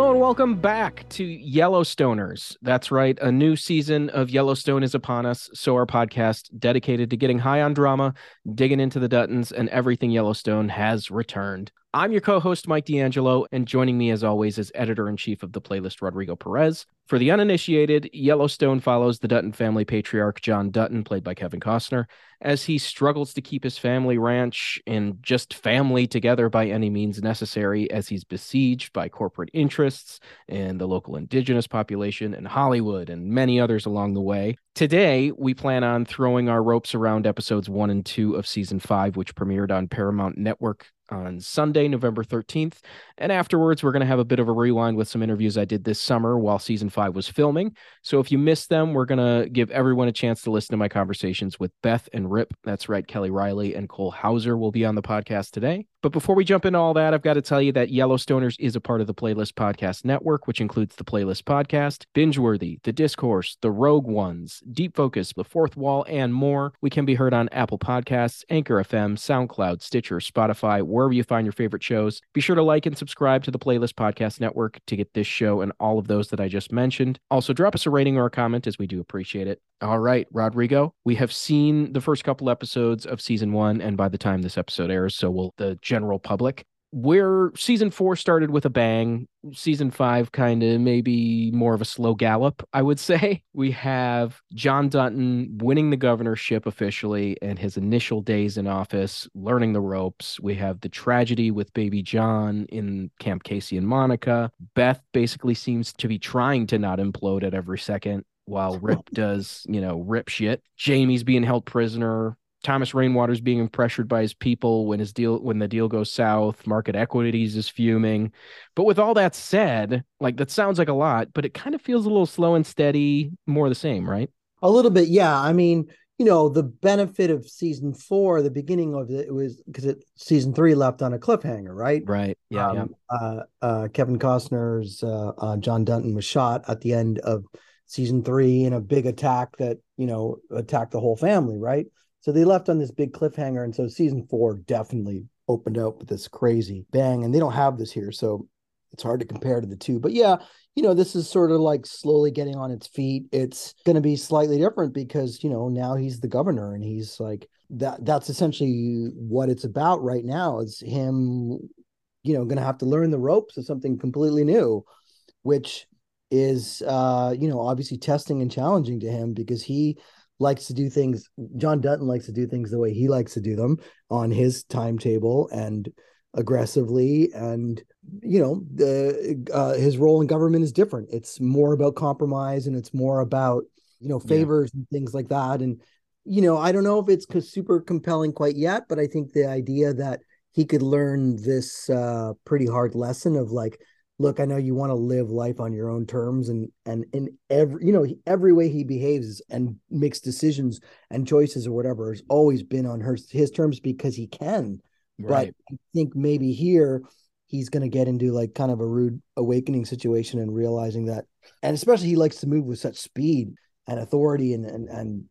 Hello and welcome back to Yellowstoners. That's right, a new season of Yellowstone is upon us. So, our podcast dedicated to getting high on drama, digging into the Duttons, and everything Yellowstone has returned. I'm your co host, Mike DeAngelo, and joining me as always is editor in chief of the playlist, Rodrigo Perez. For the uninitiated, Yellowstone follows the Dutton family patriarch, John Dutton, played by Kevin Costner, as he struggles to keep his family ranch and just family together by any means necessary as he's besieged by corporate interests and the local indigenous population and Hollywood and many others along the way. Today, we plan on throwing our ropes around episodes one and two of season five, which premiered on Paramount Network on Sunday, November 13th. And afterwards, we're going to have a bit of a rewind with some interviews I did this summer while season five was filming. So if you missed them, we're going to give everyone a chance to listen to my conversations with Beth and Rip. That's right, Kelly Reilly and Cole Hauser will be on the podcast today. But before we jump into all that, I've got to tell you that Yellowstoners is a part of the Playlist Podcast Network, which includes the Playlist Podcast, Bingeworthy, The Discourse, The Rogue Ones, Deep Focus, The Fourth Wall, and more. We can be heard on Apple Podcasts, Anchor FM, SoundCloud, Stitcher, Spotify, wherever you find your favorite shows. Be sure to like and subscribe to the Playlist Podcast Network to get this show and all of those that I just mentioned. Also, drop us a rating or a comment as we do appreciate it. All right, Rodrigo, we have seen the first couple episodes of season one, and by the time this episode airs, so will the general public. Where season four started with a bang, season five kind of maybe more of a slow gallop, I would say. We have John Dutton winning the governorship officially and his initial days in office, learning the ropes. We have the tragedy with baby John in Camp Kayce and Monica. Beth basically seems to be trying to not implode at every second while Rip does, you know, Rip shit. Jamie's being held prisoner. Thomas Rainwater's being pressured by his people when his deal when the deal goes south. Market equities is fuming. But with all that said, like that sounds like a lot, but it kind of feels a little slow and steady, more the same, right? A little bit, yeah. I mean, you know, the benefit of season four, the beginning of it, it was because it season three left on a cliffhanger, right? Right. Yeah. Um, yeah. Uh, uh, Kevin Costner's uh, uh, John Dutton was shot at the end of season three in a big attack that you know attacked the whole family, right? So they left on this big cliffhanger, and so season four definitely opened up with this crazy bang, and they don't have this here, so it's hard to compare to the two. But yeah, you know, this is sort of like slowly getting on its feet. It's going to be slightly different because you know now he's the governor, and he's like that. That's essentially what it's about right now. Is him, you know, going to have to learn the ropes of something completely new, which is uh you know obviously testing and challenging to him because he likes to do things john dutton likes to do things the way he likes to do them on his timetable and aggressively and you know the uh, his role in government is different it's more about compromise and it's more about you know favors yeah. and things like that and you know i don't know if it's super compelling quite yet but i think the idea that he could learn this uh pretty hard lesson of like look, I know you want to live life on your own terms and and in every you know every way he behaves and makes decisions and choices or whatever has always been on her his terms because he can. Right. But I think maybe here he's going to get into like kind of a rude awakening situation and realizing that and especially he likes to move with such speed and authority and and and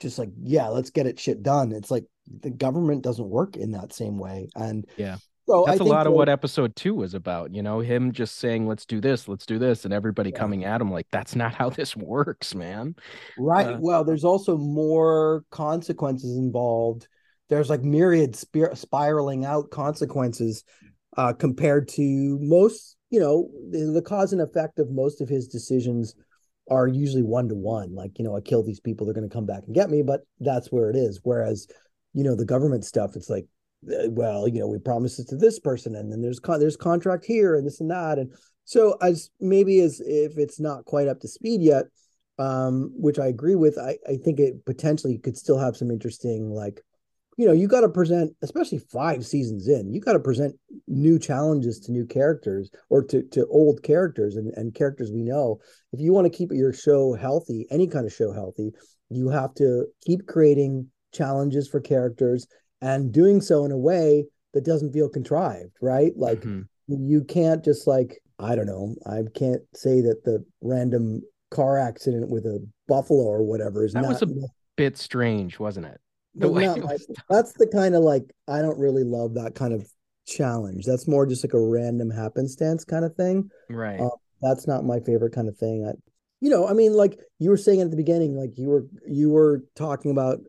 just like yeah let's get it shit done it's like the government doesn't work in that same way and yeah so that's I a lot of what episode two was about. You know, him just saying, "Let's do this, let's do this," and everybody yeah. coming at him like, "That's not how this works, man." Right. Uh, well, there's also more consequences involved. There's like myriad spir- spiraling out consequences uh, compared to most. You know, the, the cause and effect of most of his decisions are usually one to one. Like, you know, I kill these people, they're going to come back and get me, but that's where it is. Whereas, you know, the government stuff, it's like well, you know, we promised it to this person, and then there's con- there's contract here and this and that, and so as maybe as if it's not quite up to speed yet, um, which I agree with, I I think it potentially could still have some interesting like, you know, you got to present, especially five seasons in, you got to present new challenges to new characters or to to old characters and and characters we know. If you want to keep your show healthy, any kind of show healthy, you have to keep creating challenges for characters and doing so in a way that doesn't feel contrived, right? Like mm-hmm. you can't just like, I don't know, I can't say that the random car accident with a buffalo or whatever is that not, was a bit strange, wasn't it? The way it was... that's the kind of like I don't really love that kind of challenge. That's more just like a random happenstance kind of thing. Right. Uh, that's not my favorite kind of thing. I, you know, I mean, like you were saying at the beginning, like you were you were talking about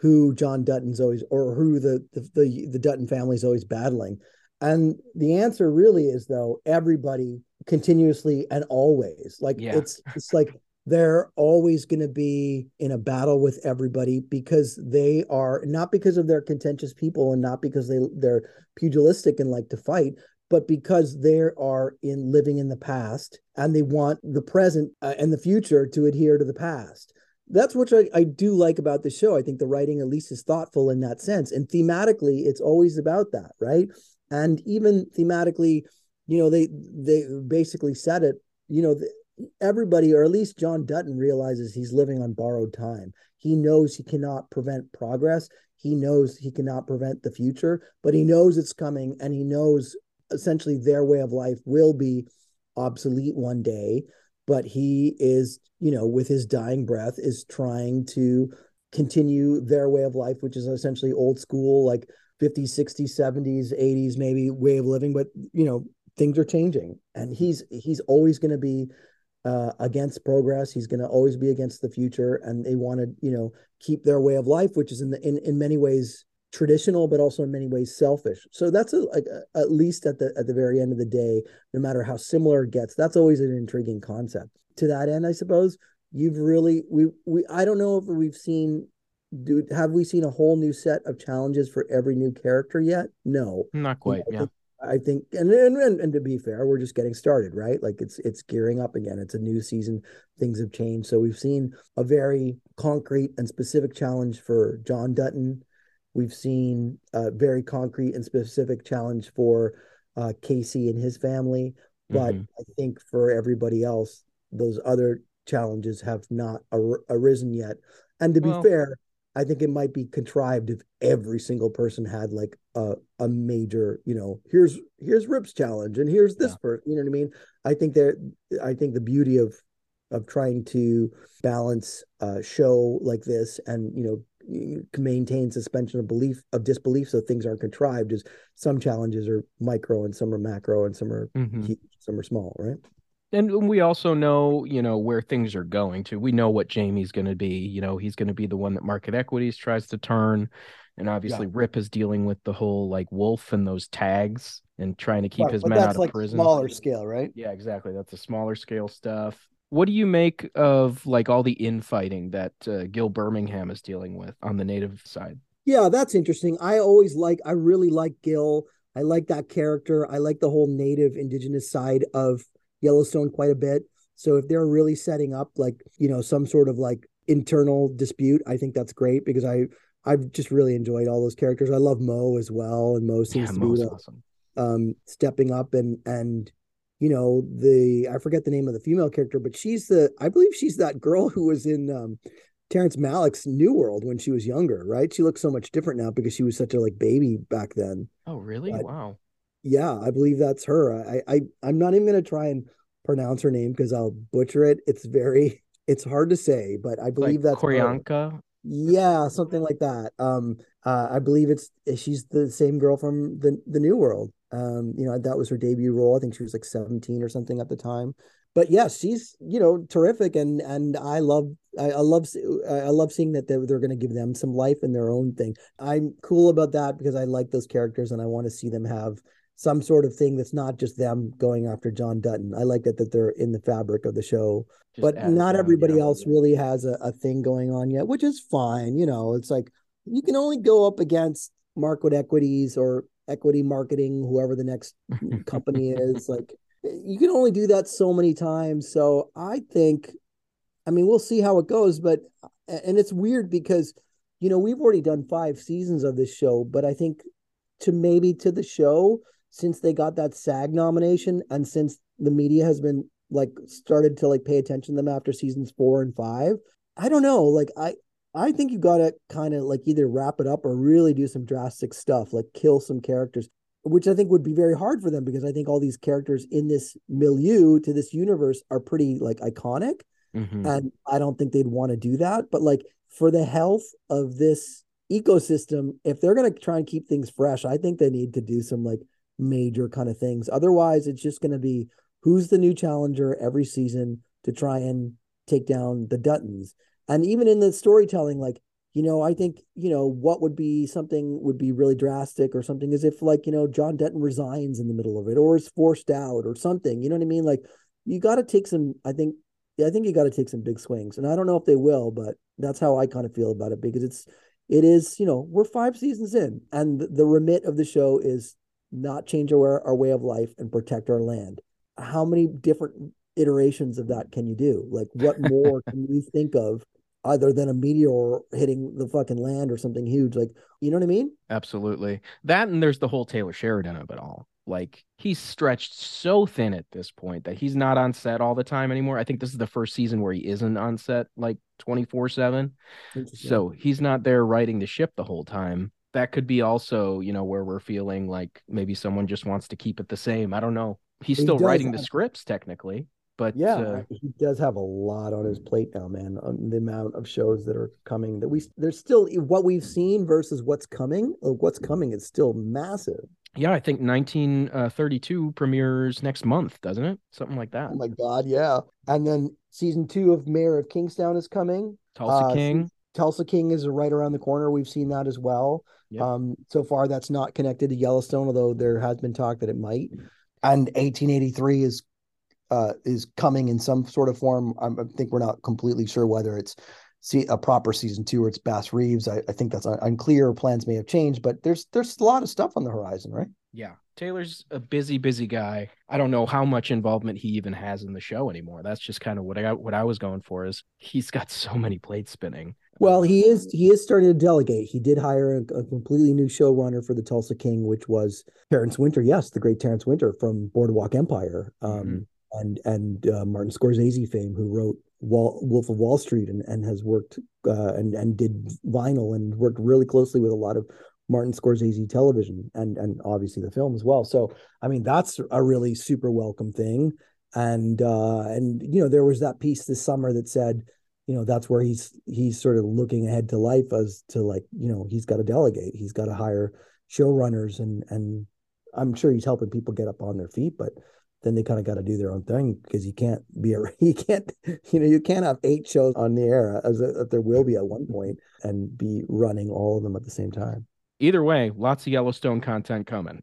who John Dutton's always or who the the the, the Dutton family is always battling. And the answer really is though everybody continuously and always. Like Yeah. it's it's like they're always going to be in a battle with everybody because they are not because of their contentious people and not because they they're pugilistic and like to fight but because they are in living in the past and they want the present uh, and the future to adhere to the past that's what I, I do like about the show. I think the writing at least is thoughtful in that sense. And thematically it's always about that right? And even thematically you know they they basically said it you know everybody or at least john dutton realizes he's living on borrowed time. He knows he cannot prevent progress. He knows he cannot prevent the future but he knows it's coming and he knows essentially their way of life will be obsolete one day but he is you know with his dying breath is trying to continue their way of life which is essentially old school like 50s 60s 70s 80s maybe way of living but you know things are changing. And he's he's always going to be uh, against progress. He's going to always be against the future and they want to you know keep their way of life which is in the in, in many ways traditional but also in many ways selfish so that's a, like a, at least at the at the very end of the day no matter how similar it gets that's always an intriguing concept to that end i suppose you've really we we i don't know if we've seen do have we seen a whole new set of challenges for every new character yet no Not quite. I Yeah. I think, and, and and and to be fair, we're just getting started, right? Like it's it's gearing up again. It's a new season. Things have changed, so we've seen a very concrete and specific challenge for John Dutton. We've seen a very concrete and specific challenge for uh, Kayce and his family. But Mhm. I think for everybody else, those other challenges have not ar- arisen yet. And to be Well- fair, I think it might be contrived if every single person had like a a major, you know, here's here's Rip's challenge and here's this Yeah. person. You know what I mean? I think there I think the beauty of of trying to balance a show like this and you know maintain suspension of belief of disbelief so things aren't contrived is some challenges are micro and some are macro and some are Mhm. huge some are small right And we also know, you know, where things are going to. We know what Jamie's going to be. You know, he's going to be the one that market equities tries to turn. And obviously, Rip is dealing with the whole like wolf and those tags and trying to keep Right, his men out of like prison. smaller scale right Yeah, exactly. That's a smaller scale stuff. What do you make of like all the infighting that uh, Gil Birmingham is dealing with on the native side? Yeah, that's interesting. I always like, I really like Gil. I like that character. I like the whole native indigenous side of Yellowstone quite a bit. So if they're really setting up like, you know, some sort of like internal dispute, I think that's great because I I've just really enjoyed all those characters. I love Mo as well, and Mo seems Yeah, to be the- awesome. um stepping up and and you know the I forget the name of the female character, but she's the I believe she's that girl who was in um Terrence Malick's New World when she was younger, right? She looks so much different now because she was such a like baby back then. Oh, really? But- Wow. Yeah, I believe that's her. I I I'm not even gonna try and pronounce her name because I'll butcher it. It's very it's hard to say, but I believe like that's her. Q'orianka. Yeah, something like that. Um, uh, I believe it's she's the same girl from the the New World. Um, you know, that was her debut role. I think she was like 17 or something at the time. But yeah, she's you know terrific, and and I love I, I love I love seeing that they're they're going to give them some life in their own thing. I'm cool about that because I like those characters, and I want to see them have some sort of thing that's not just them going after John Dutton. I like that that they're in the fabric of the show Just but not down, everybody yeah. else really has a, a thing going on yet, which is fine. You know, it's like you can only go up against market equities or equity marketing, whoever the next company is. Like you can only do that so many times. So I think, I mean, we'll see how it goes, but and it's weird because you know we've already done five seasons of this show, but I think to maybe to the show since they got that SAG nomination and since the media has been like started to like pay attention to them after seasons four and five. I don't know. Like I I think you gotta kind of like either wrap it up or really do some drastic stuff, like kill some characters, which I think would be very hard for them because I think all these characters in this milieu to this universe are pretty like iconic. Mhm. And I don't think they'd want to do that. But like for the health of this ecosystem, if they're gonna try and keep things fresh, I think they need to do some like major kind of things. Otherwise, it's just going to be who's the new challenger every season to try and take down the Duttons. And even in the storytelling, like, you know, I think, you know, what would be something would be really drastic or something is if like, you know, John Dutton resigns in the middle of it or is forced out or something. You know what I mean? Like you got to take some, I think, I think you got to take some big swings. And I don't know if they will, but that's how I kind of feel about it because it's, it is, you know, we're five seasons in and the remit of the show is not change our, our way of life and protect our land. How many different iterations of that can you do? Like, what more can you think of other than a meteor hitting the fucking land or something huge? Like, you know what I mean? Absolutely. That and there's the whole Taylor Sheridan of it all. Like he's stretched so thin at this point that he's not on set all the time anymore. I think this is the first season where he isn't on set like 24 7. So he's not there riding the ship the whole time that could be also, you know, where we're feeling like maybe someone just wants to keep it the same. I don't know. He's still writing the scripts technically, but yeah, uh, he does have a lot on his plate now, man. The amount of shows that are coming that we there's still what we've seen versus what's coming. What's coming is still massive. Yeah, I think 1932 uh, premieres next month, doesn't it? Something like that. Oh my god, yeah. And then season two of Mayor of Kingstown is coming. Tulsa uh, King. Tulsa King is right around the corner. We've seen that as well. Yep. Um, so far, that's not connected to Yellowstone, although there has been talk that it might. And 1883 is uh, is coming in some sort of form. I think we're not completely sure whether it's see a proper season two or it's Bass Reeves. I, I think that's unclear. Plans may have changed, but there's there's a lot of stuff on the horizon, right? Yeah, Taylor's a busy, busy guy. I don't know how much involvement he even has in the show anymore. That's just kind of what I got, what I was going for. Is he's got so many plates spinning. Well, he is he is starting to delegate. He did hire a, a, completely new showrunner for the Tulsa King, which was Terrence Winter. Yes, the great Terrence Winter from Boardwalk Empire, um, mm-hmm. And and uh, Martin Scorsese fame, who wrote Wall, Wolf of Wall Street and and has worked uh, and and did vinyl and worked really closely with a lot of Martin Scorsese television and and obviously the film as well. So I mean that's a really super welcome thing. And uh, and you know there was that piece this summer that said you know that's where he's he's sort of looking ahead to life as to like you know he's got to delegate he's got to hire showrunners and and i'm sure he's helping people get up on their feet but then they kind of got to do their own thing because you can't be a you can't you know you can't have eight shows on the air as, a, as there will be at one point and be running all of them at the same time either way lots of yellowstone content coming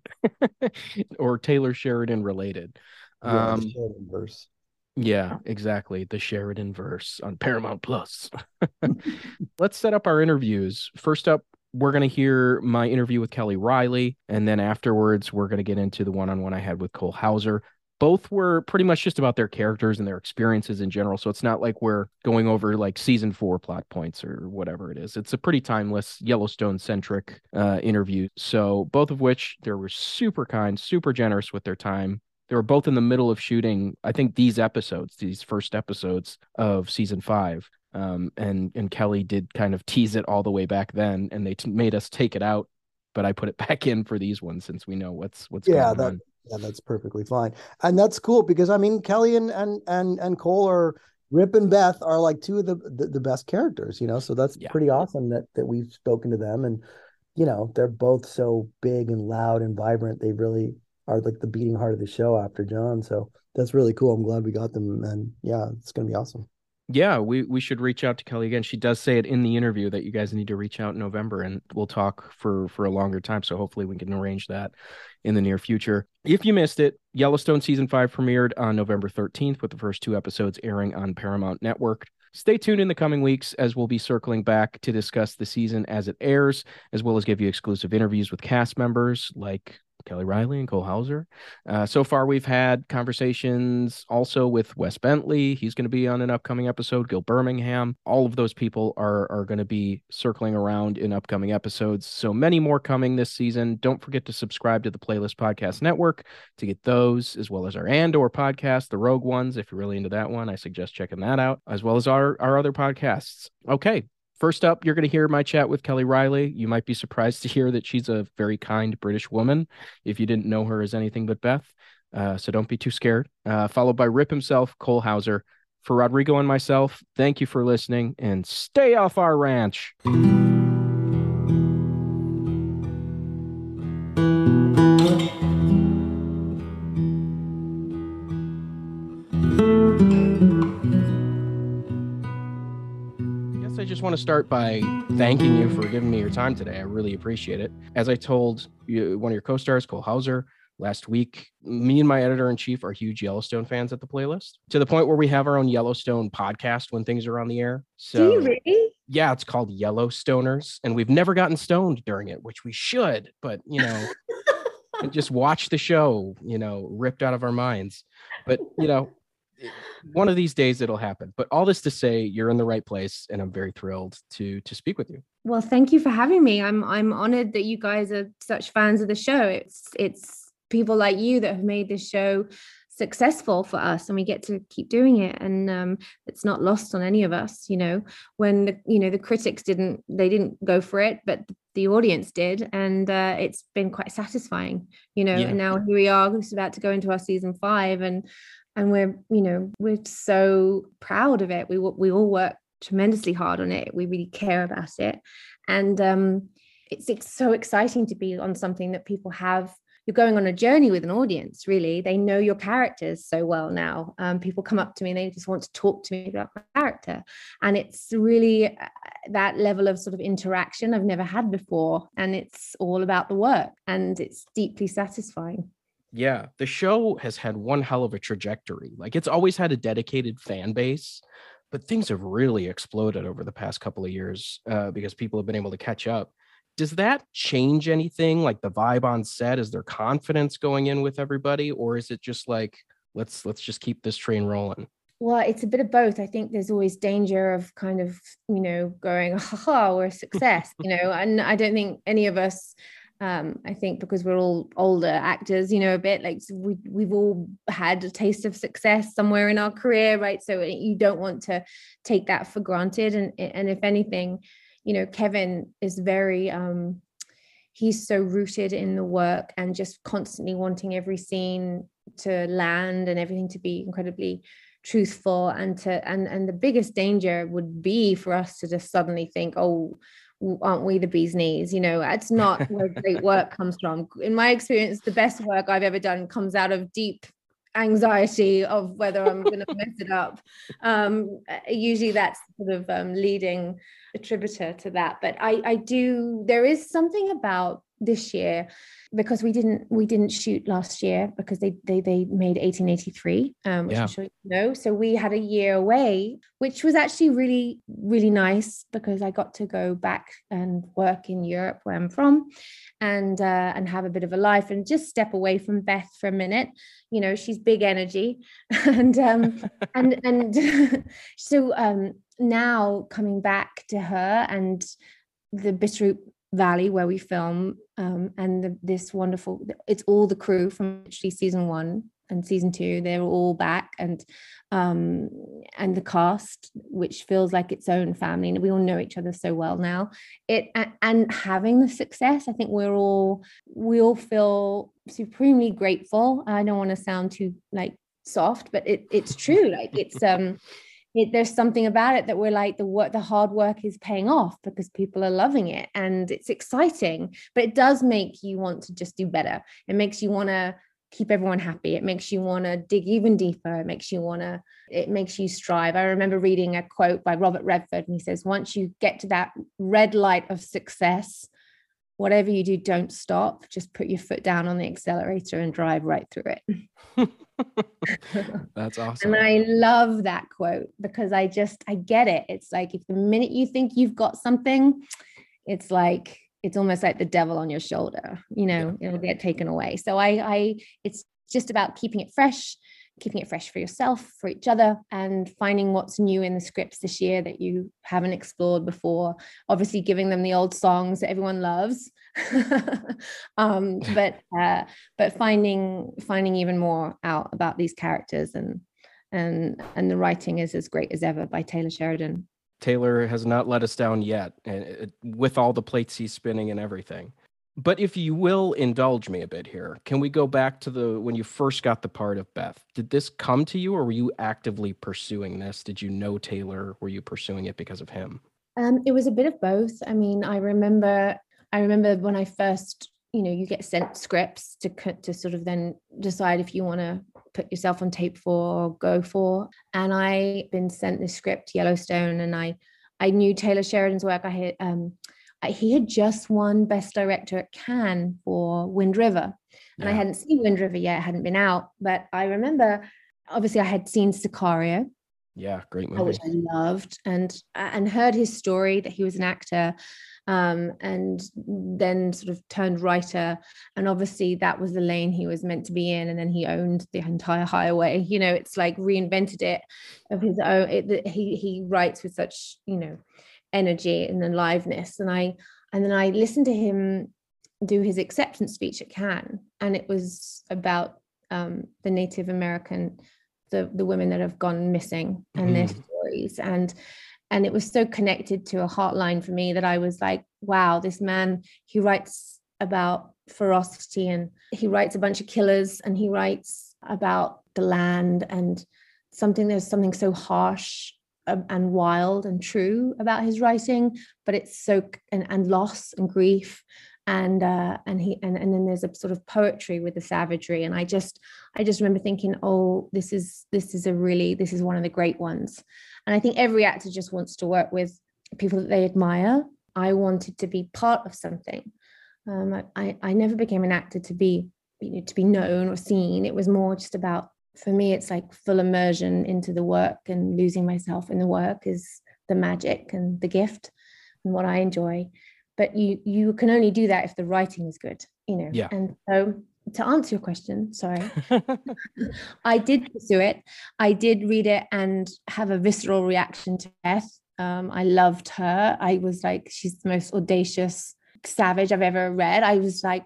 or taylor sheridan related yeah, um, Sheridan verse. Yeah, exactly. The Sheridan verse on Paramount Plus. Let's set up our interviews. First up, we're going to hear my interview with Kelly Reilly. And then afterwards, we're going to get into the one on one I had with Cole Hauser. Both were pretty much just about their characters and their experiences in general. So it's not like we're going over like season four plot points or whatever it is. It's a pretty timeless Yellowstone centric uh, interview. So both of which they were super kind, super generous with their time they were both in the middle of shooting i think these episodes these first episodes of season five um, and and kelly did kind of tease it all the way back then and they t- made us take it out but i put it back in for these ones since we know what's what's yeah that, on. Yeah that's perfectly fine and that's cool because i mean kelly and and and, and cole are rip and beth are like two of the the, the best characters you know so that's yeah. pretty awesome that that we've spoken to them and you know they're both so big and loud and vibrant they really are like the beating heart of the show after John. So that's really cool. I'm glad we got them, and yeah, it's gonna be awesome. Yeah, we we should reach out to Kelly again. She does say it in the interview that you guys need to reach out in November, and we'll talk for for a longer time. So hopefully we can arrange that in the near future. If you missed it, Yellowstone season five premiered on November 13th, with the first two episodes airing on Paramount Network. Stay tuned in the coming weeks as we'll be circling back to discuss the season as it airs, as well as give you exclusive interviews with cast members like Kelly Reilly and Cole Hauser. Uh, so far, we've had conversations also with Wes Bentley. He's going to be on an upcoming episode. Gil Birmingham. All of those people are are going to be circling around in upcoming episodes. So many more coming this season. Don't forget to subscribe to the Playlist Podcast Network to get those, as well as our Andor podcast, the Rogue Ones. If you're really into that one, I suggest checking that out, as well as our our other podcasts. Okay, First up, you're going to hear my chat with Kelly Reilly. You might be surprised to hear that she's a very kind British woman if you didn't know her as anything but Beth. Uh, so don't be too scared. Uh, followed by Rip himself, Cole Hauser. For Rodrigo and myself, thank you for listening and stay off our ranch. Want to start by thanking you for giving me your time today. I really appreciate it. As I told you, one of your co-stars, Cole Hauser, last week, me and my editor in chief are huge Yellowstone fans at the playlist to the point where we have our own Yellowstone podcast when things are on the air. So, Do you really? yeah, it's called Yellowstoners, and we've never gotten stoned during it, which we should, but you know, and just watch the show, you know, ripped out of our minds. But you know, one of these days it'll happen. But all this to say, you're in the right place, and I'm very thrilled to to speak with you. Well, thank you for having me. I'm I'm honored that you guys are such fans of the show. It's it's people like you that have made this show successful for us and we get to keep doing it and um, it's not lost on any of us you know when the you know the critics didn't they didn't go for it but the audience did and uh, it's been quite satisfying you know Yeah. and now here we are who's about to go into our season five and and we're you know we're so proud of it. We we all work tremendously hard on it. We really care about it. And um it's, it's so exciting to be on something that people have you're going on a journey with an audience really. They know your characters so well now. Um, people come up to me and they just want to talk to me about my character. And it's really uh, that level of sort of interaction i've never had before. And it's all about the work and it's deeply satisfying Yeah, the show has had one hell of a trajectory. Like it's always had a dedicated fan base, but things have really exploded over the past couple of years uh, because people have been able to catch up. Does that change anything? Like the vibe on set? Is there confidence going in with everybody, or is it just like let's let's just keep this train rolling? Well, it's a bit of both. I think there's always danger of kind of, you know, going, haha, we're a success, you know, and I don't think any of us, um, I think because we're all older actors, you know, a bit like we, we've all had a taste of success somewhere in our career, right? So you don't want to take that for granted. And, and if anything, you know, Kevin is very, um, he's so rooted in the work and just constantly wanting every scene to land and everything to be incredibly truthful and to and and the biggest danger would be for us to just suddenly think oh aren't we the bee's knees? You know it's not where great work comes from. In my experience the best work i've ever done comes out of deep anxiety of whether i'm going to mess it up. Um uh, usually that's sort of um, leading attributor to that. But i i do there is something about this year because we didn't we didn't shoot last year because they they they made 1883 um which Yeah. i'm sure you know so we had a year away which was actually really really nice because i got to go back and work in europe where i'm from and uh and have a bit of a life and just step away from beth for a minute you know she's big energy and um and and so um now coming back to her and the Bitterroot Valley where we film, um, and the, this wonderful. It's all the crew from actually season one and season two. They're all back, and um, and the cast, which feels like its own family, and we all know each other so well now. It a- and having the success, I think we're all we all feel supremely grateful. I don't want to sound too like soft, but it, it's true. Like it's um it, there's something about it that we're like the work the hard work is paying off because people are loving it and it's exciting but it does make you want to just do better. It makes you want to keep everyone happy. It makes you want to dig even deeper. It makes you want to it makes you strive. I remember reading a quote by robert redford and he says once you get to that red light of success whatever you do don't stop just put your foot down on the accelerator and drive right through it That's awesome. and I love that quote because I just I get it. It's like if the minute you think you've got something, it's like it's almost like the devil on your shoulder, you know, it'll get taken away. So I I it's just about keeping it fresh, keeping it fresh for yourself, for each other, and finding what's new in the scripts this year that you haven't explored before. Obviously, giving them the old songs that everyone loves, um, but uh, but finding finding even more out about these characters and and and the writing is as great as ever by Taylor Sheridan. Taylor has not let us down yet, and it, with all the plates he's spinning and everything. But if you will indulge me a bit here, can we go back to the when you first got the part of Beth? Did this come to you, or were you actively pursuing this? Did you know Taylor? Were you pursuing it because of him? Um, it was a bit of both. I mean, I remember I remember when I first, you know, you get sent scripts to to sort of then decide if you want to put yourself on tape for or go for. And I been sent the script Yellowstone, and I I knew Taylor Sheridan's work. I had um, he had just won Best Director at Cannes for Wind River, and yeah. I hadn't seen Wind River yet; hadn't been out. But I remember, obviously, I had seen Sicario. Yeah, great movie, which I loved, and and heard his story that he was an actor, um, and then sort of turned writer. And obviously, that was the lane he was meant to be in. And then he owned the entire highway. You know, it's like reinvented it of his own. It, he he writes with such you know energy and aliveness. And I and then I listened to him do his acceptance speech at Cannes, and it was about um, the Native American, the the women that have gone missing and mm. their stories and and it was so connected to a heartline for me that I was like, wow, this man, he writes about ferocity and he writes a bunch of killers and he writes about the land and something there's something so harsh um, and wild and true about his writing but it's so and, and loss and grief and uh and he and, and then there's a sort of poetry with the savagery and i just i just remember thinking oh this is this is a really this is one of the great ones and I think every actor just wants to work with people that they admire. I wanted to be part of something. Um, I, I never became an actor to be, you know, to be known or seen. It was more just about, for me, it's like full immersion into the work and losing myself in the work is the magic and the gift and what I enjoy. But you you can only do that if the writing is good, you know. Yeah. And so to answer your question, sorry, I did pursue it. I did read it and have a visceral reaction to Beth. Um, I loved her. I was like, she's the most audacious savage I've ever read. I was like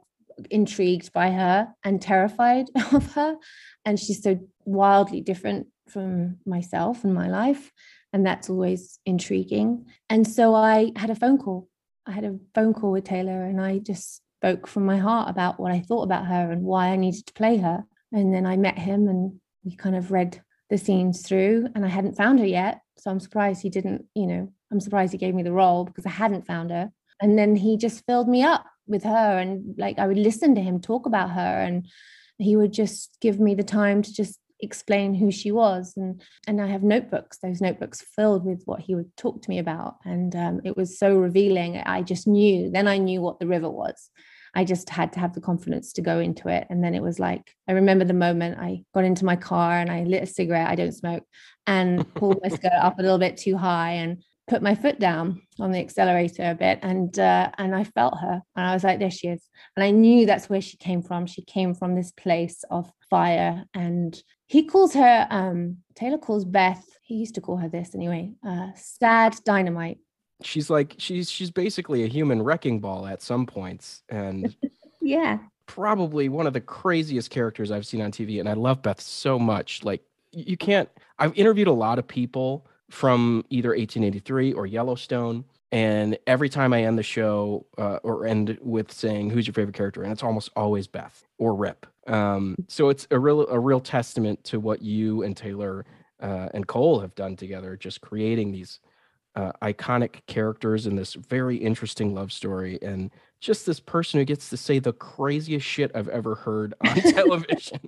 intrigued by her and terrified of her. And she's so wildly different from myself and my life. And that's always intriguing. And so I had a phone call. I had a phone call with Taylor and I just spoke from my heart about what I thought about her and why I needed to play her. And then I met him and we kind of read the scenes through and I hadn't found her yet. So I'm surprised he didn't, you know, I'm surprised he gave me the role because I hadn't found her. And then he just filled me up with her and like I would listen to him talk about her and he would just give me the time to just explain who she was. And and i have notebooks those notebooks filled with what he would talk to me about. And um, it was so revealing. I just knew then i knew what the river was. I just had to have the confidence to go into it. And then it was like i remember the moment i got into my car and i lit a cigarette i don't smoke and pulled my skirt up a little bit too high and put my foot down on the accelerator a bit and uh, and I felt her. And I was like there she is. And I knew that's where she came from. She came from this place of fire. And he calls her um, Taylor calls Beth. He used to call her this anyway uh, sad dynamite. She's like she's she's basically a human wrecking ball at some points. And yeah. probably one of the craziest characters I've seen on TV and I love Beth so much. Like you can't I've interviewed a lot of people from either 1883 or Yellowstone. And every time I end the show uh, or end with saying, "Who's your favorite character?" and it's almost always Beth or Rip. Um, so it's a real a real testament to what you and Taylor uh, and Cole have done together, just creating these uh, iconic characters in this very interesting love story. And just this person who gets to say the craziest shit I've ever heard on television.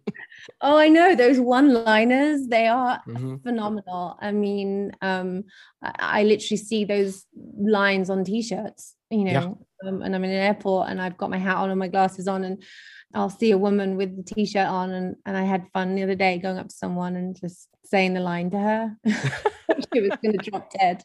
oh, I know those one-liners, they are mm-hmm. phenomenal. I mean, um, I, I, literally see those lines on t-shirts, you know, yeah. um, and I'm in an airport and I've got my hat on and my glasses on and I'll see a woman with the t-shirt on and, and I had fun the other day going up to someone and just saying the line to her. she was going to drop dead.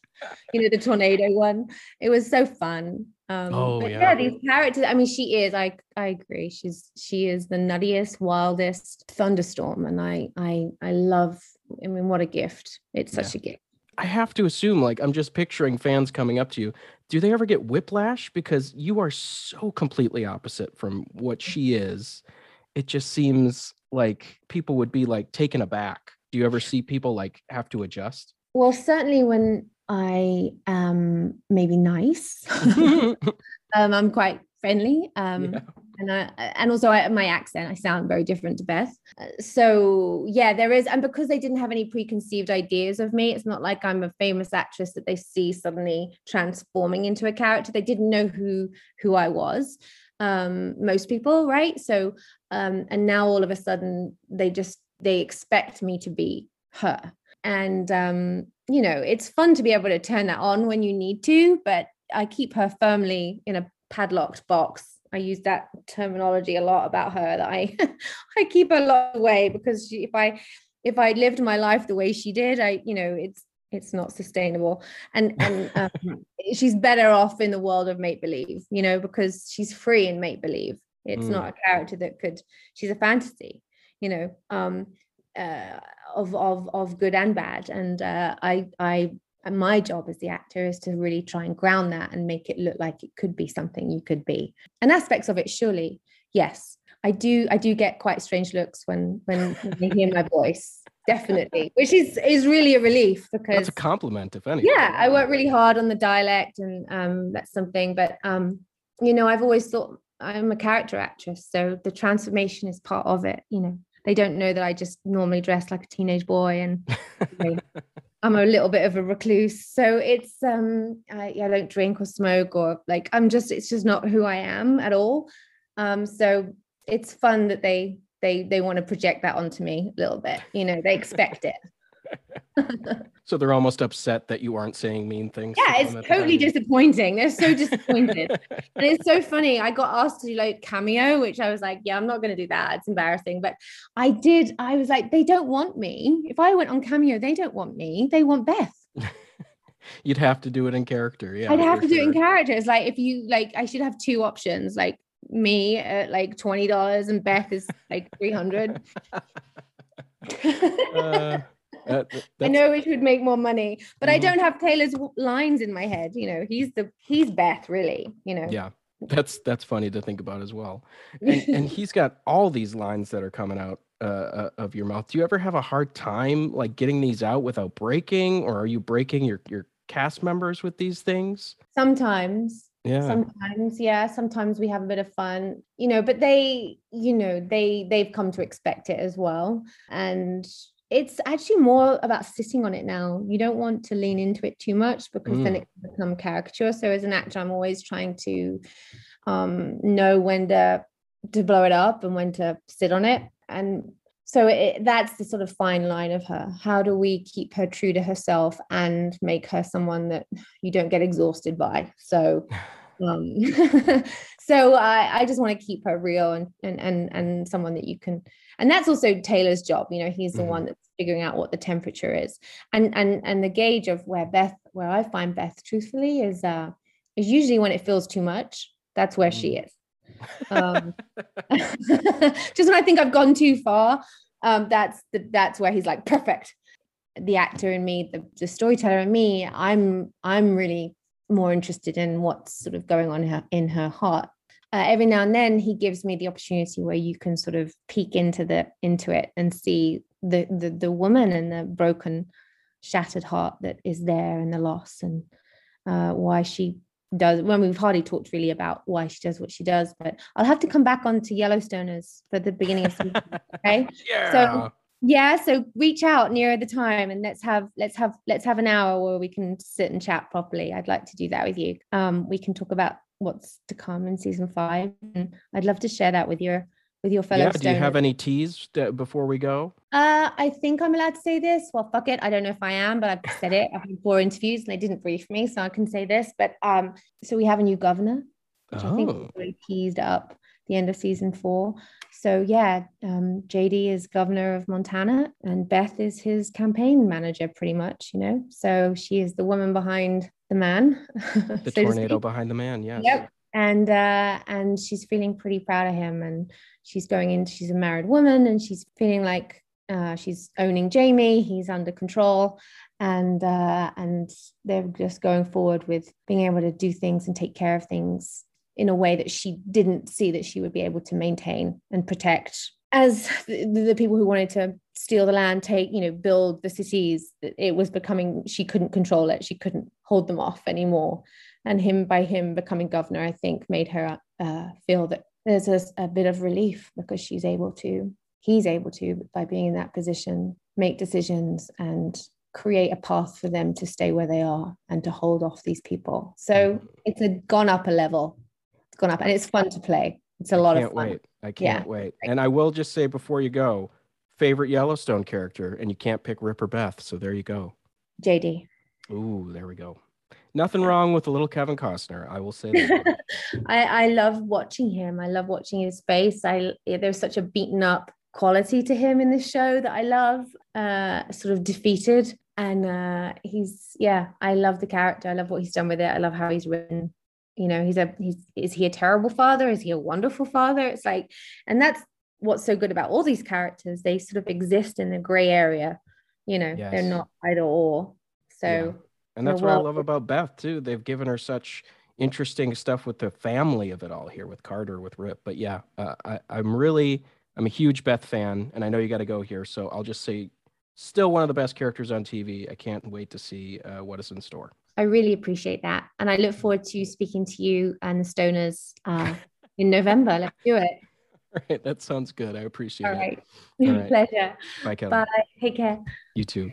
You know, the tornado one. It was so fun. Um, oh yeah. yeah, these characters. I mean, she is. I I agree. She's she is the nuttiest, wildest thunderstorm, and I I I love. I mean, what a gift! It's such yeah. a gift. I have to assume, like, I'm just picturing fans coming up to you. Do they ever get whiplash because you are so completely opposite from what she is? It just seems like people would be like taken aback. Do you ever see people like have to adjust? Well, certainly when I am maybe nice. um, I'm quite friendly. Um, yeah. And I, and also I, my accent, I sound very different to Beth. So yeah, there is, and because they didn't have any preconceived ideas of me, it's not like I'm a famous actress that they see suddenly transforming into a character. They didn't know who who I was. Um, most people, right? So, um, and now all of a sudden they just they expect me to be her and um, you know it's fun to be able to turn that on when you need to but i keep her firmly in a padlocked box i use that terminology a lot about her that i i keep a lot away because she, if i if i lived my life the way she did i you know it's it's not sustainable. And and um, she's better off in the world of make believe you know because she's free in make believe. It's mm. not a character that could she's a fantasy you know um uh, of of of good and bad. And uh, i i my job as the actor is to really try and ground that and make it look like it could be something you could be. And aspects of it surely yes. I do i do get quite strange looks when when they hear my voice definitely which is is really a relief because it's a compliment if anything. Yeah i work really hard on the dialect and um that's something but um you know i've always thought i'm a character actress so the transformation is part of it you know. They don't know that i just normally dress like a teenage boy and you know, i'm a little bit of a recluse. So it's um I, I don't drink or smoke or like i'm just it's just not who i am at all. Um so it's fun that they they they want to project that onto me a little bit you know they expect it so they're almost upset that you aren't saying mean things yeah to it's totally disappointing. They're so disappointed. And it's so funny i got asked to do like cameo which i was like yeah i'm not going to do that. It's embarrassing. But i did i was like they don't want me. If i went on cameo they don't want me. They want beth. You'd have to do it in character. Yeah i'd have to sure. do it in character it's like if you like i should have two options like me at like $20 and Beth is like 300. uh, I know it would make more money, but mm I mm-hmm. don't have Taylor's lines in my head. You know, he's the he's Beth, really. You know. Yeah, that's that's funny to think about as well. And, and he's got all these lines that are coming out uh, uh, of your mouth. Do you ever have a hard time like getting these out without breaking, or are you breaking your your cast members with these things? Sometimes, yeah sometimes yeah sometimes we have a bit of fun you know but they you know they they've come to expect it as well and it's actually more about sitting on it now. You don't want to lean into it too much because mm. then it can become caricature. So as an actor i'm always trying to um, know when to to blow it up and when to sit on it. And so it, that's the sort of fine line of her. How do we keep her true to herself and make her someone that you don't get exhausted by? So um so i i just want to keep her real and and and and someone that you can and that's also taylor's job you know he's the mm-hmm. one that's figuring out what the temperature is and and and the gauge of where beth where i find beth truthfully is uh is usually when it feels too much that's where mm-hmm. she is um, just when I think I've gone too far, um, that's the, that's where he's like perfect. The actor in me, the, the storyteller in me, I'm I'm really more interested in what's sort of going on in her, in her heart. Uh, every now and then, he gives me the opportunity where you can sort of peek into the into it and see the the, the woman and the broken, shattered heart that is there and the loss and uh, why she does when we've hardly talked really about why she does what she does but i'll have to come back on to yellowstoners for the beginning of season okay yeah. so yeah so reach out nearer the time and let's have let's have let's have an hour where we can sit and chat properly i'd like to do that with you um we can talk about what's to come in season five and i'd love to share that with your with your fellow. Yeah, do you have any teas before we go? Uh, I think I'm allowed to say this. Well, fuck it. I don't know if I am, but I've said it. I've had four interviews and they didn't brief me, so I can say this. But um, so we have a new governor, which oh. I think oh. really teased up the end of season four. So yeah, um, JD is governor of Montana, and Beth is his campaign manager, pretty much. You know, so she is the woman behind the man. The so tornado behind the man. Yes. Yep and uh, and she's feeling pretty proud of him and she's going in she's a married woman and she's feeling like uh, she's owning jamie he's under control and uh, and they're just going forward with being able to do things and take care of things in a way that she didn't see that she would be able to maintain and protect. As the, the, people who wanted to steal the land take you know build the cities it was becoming she couldn't control it. She couldn't hold them off anymore. And him by him becoming governor i think made her uh, feel that there's a, a bit of relief because she's able to he's able to by being in that position make decisions and create a path for them to stay where they are and to hold off these people. So it's a gone up a level gone up and it's fun to play it's a lot of fun wait. i can't yeah. wait and i will just say before you go favorite Yellowstone character, and you can't pick Rip or Beth. So there you go. JD. Ooh, there we go. Nothing wrong with a little Kevin Costner. I will say that. I, I love watching him. I love watching his face. I there's such a beaten up quality to him in this show that I love. Uh, sort of defeated, and uh, he's yeah. I love the character. I love what he's done with it. I love how he's written. You know, he's a he's is he a terrible father? Is he a wonderful father? It's like, and that's what's so good about all these characters. They sort of exist in the gray area. You know, yes. they're not either or. So. Yeah and that's what I love about Beth too. They've given her such interesting stuff with the family of it all here with Carter, with Rip. But yeah, uh, I, I'm really, I'm a huge Beth fan, and I know you got to go here. So I'll just say, still one of the best characters on TV. I can't wait to see uh, what is in store. I really appreciate that, and I look forward to speaking to you and the Stoners uh, in November. Let's do it. All right, that sounds good. I appreciate All it. Right. All right. Pleasure. Bye, Kelly. Bye. Take care. You too.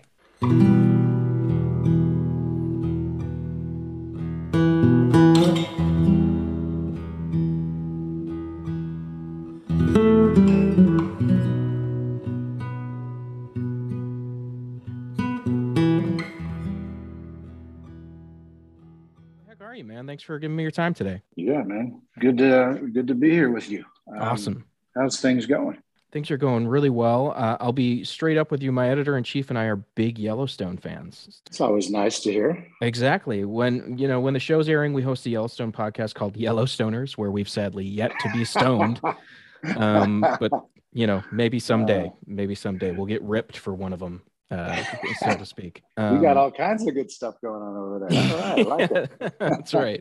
Man. Thanks for giving me your time today. Yeah, man. Good to good to be here with you. Um, awesome. How's things going? Things are going really well. Uh, I'll be straight up with you. My editor in chief and I are big Yellowstone fans. It's always nice to hear. Exactly. When you know when the show's airing, we host a Yellowstone podcast called Yellowstoners, where we've sadly yet to be stoned. um, but you know, maybe someday, uh, maybe someday we'll get ripped for one of them uh, so to speak. Um, we got all kinds of good stuff going on over there. All right, I like it. That's right.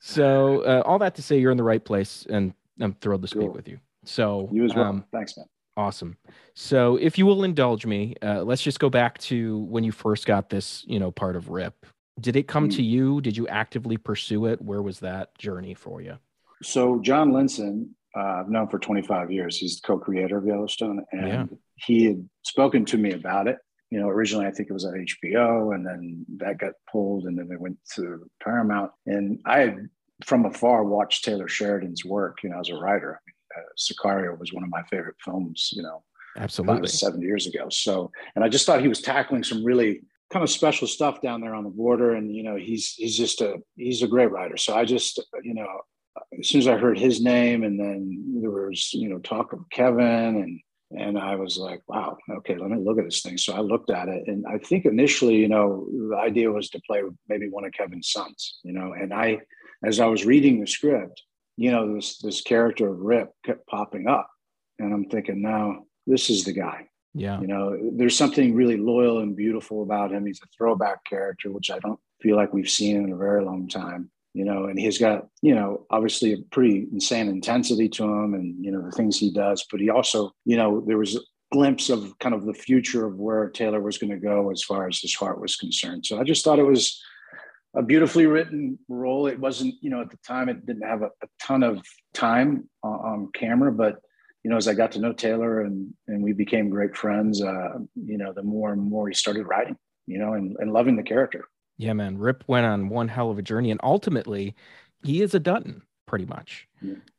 So, uh, all that to say, you're in the right place, and I'm thrilled to speak cool. with you. So, you as well. Um, Thanks, man. Awesome. So, if you will indulge me, uh, let's just go back to when you first got this, you know, part of Rip. Did it come mm. to you? Did you actively pursue it? Where was that journey for you? So, John Linson, uh, I've known for 25 years. He's the co-creator of Yellowstone, and yeah. He had spoken to me about it. You know, originally I think it was at HBO, and then that got pulled, and then they went to Paramount. And I had, from afar, watched Taylor Sheridan's work. You know, as a writer, I mean, uh, Sicario was one of my favorite films. You know, absolutely, seven years ago. So, and I just thought he was tackling some really kind of special stuff down there on the border and you know he's he's just a he's a great writer so i just you know as soon as I heard his name, and then there was you know talk of Kevin, and and I was like, wow, okay, let me look at this thing. So I looked at it, and I think initially, you know, the idea was to play with maybe one of Kevin's sons, you know, and I, as I was reading the script, you know, this this character of Rip kept popping up, and I'm thinking, now this is the guy. Yeah. You know, there's something really loyal and beautiful about him. He's a throwback character, which I don't feel like we've seen in a very long time you know, and he's got, you know, obviously a pretty insane intensity to him and, you know, the things he does. But he also, you know, there was a glimpse of kind of the future of where Taylor was going to go as far as his heart was concerned. So I just thought it was a beautifully written role. It wasn't, you know, at the time, it didn't have a, a ton of time on, on, camera, but, you know, as I got to know Taylor and, and we became great friends, uh, you know, the more and more he started writing, you know, and, and loving the character. Yeah, man. Rip went on one hell of a journey, and ultimately, he is a Dutton, pretty much.